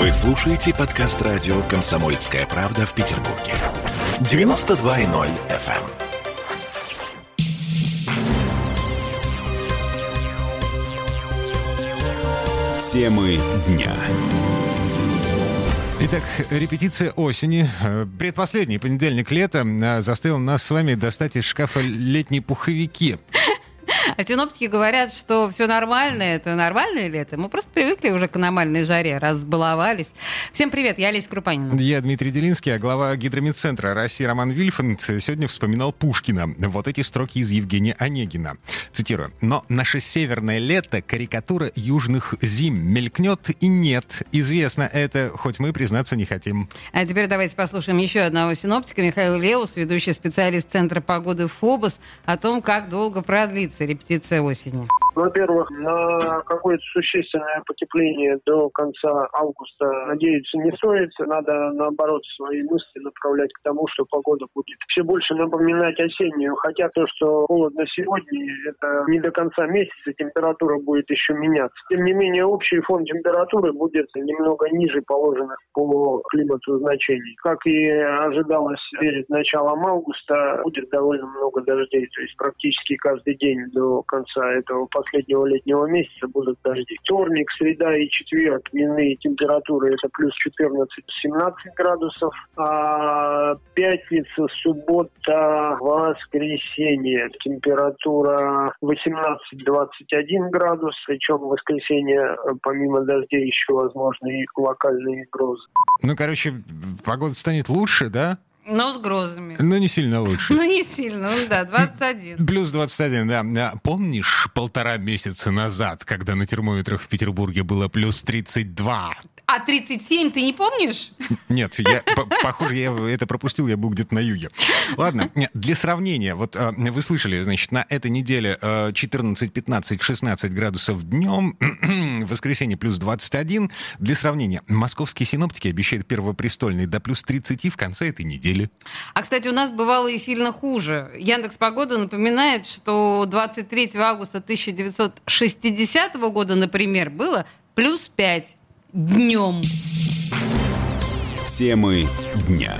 Вы слушаете подкаст радио «Комсомольская правда» в Петербурге. 92.0 FM. Темы дня. Итак, репетиция осени. Э, предпоследний понедельник лета э, заставил нас с вами достать из шкафа летние пуховики. А синоптики говорят, что все нормально, это нормальное лето. Мы просто привыкли уже к аномальной жаре, разбаловались. Всем привет, я Олеся Крупанина. Я Дмитрий Делинский, а глава гидромедцентра России Роман Вильфанд сегодня вспоминал Пушкина. Вот эти строки из Евгения Онегина. Цитирую. «Но наше северное лето — карикатура южных зим. Мелькнет и нет. Известно это, хоть мы признаться не хотим». А теперь давайте послушаем еще одного синоптика, Михаил Леус, ведущий специалист Центра погоды ФОБОС, о том, как долго продлится репетиция осени. Во-первых, на какое-то существенное потепление до конца августа надеяться не стоит. Надо, наоборот, свои мысли направлять к тому, что погода будет все больше напоминать осеннюю. Хотя то, что холодно сегодня, это не до конца месяца, температура будет еще меняться. Тем не менее, общий фон температуры будет немного ниже положенных по климату значений. Как и ожидалось перед началом августа, будет довольно много дождей. То есть практически каждый день до конца этого последнего летнего месяца будут дожди. Вторник, среда и четверг дневные температуры это плюс 14-17 градусов, а пятница, суббота, воскресенье температура 18-21 градус, причем в воскресенье помимо дождей еще возможны и локальные грозы. Ну, короче, погода станет лучше, да? Но с грозами. Ну, не сильно лучше. Ну, не сильно, ну да, 21. Плюс 21, да. Помнишь полтора месяца назад, когда на термометрах в Петербурге было плюс 32? А 37 ты не помнишь? Нет, я, похоже, я это пропустил, я был где-то на юге. Ладно, для сравнения, вот а, вы слышали, значит, на этой неделе 14, 15, 16 градусов днем, в воскресенье плюс 21. Для сравнения, московские синоптики обещают первопрестольный до плюс 30 в конце этой недели. А, кстати, у нас бывало и сильно хуже. Яндекс Погода напоминает, что 23 августа 1960 года, например, было плюс 5 днем. Темы дня.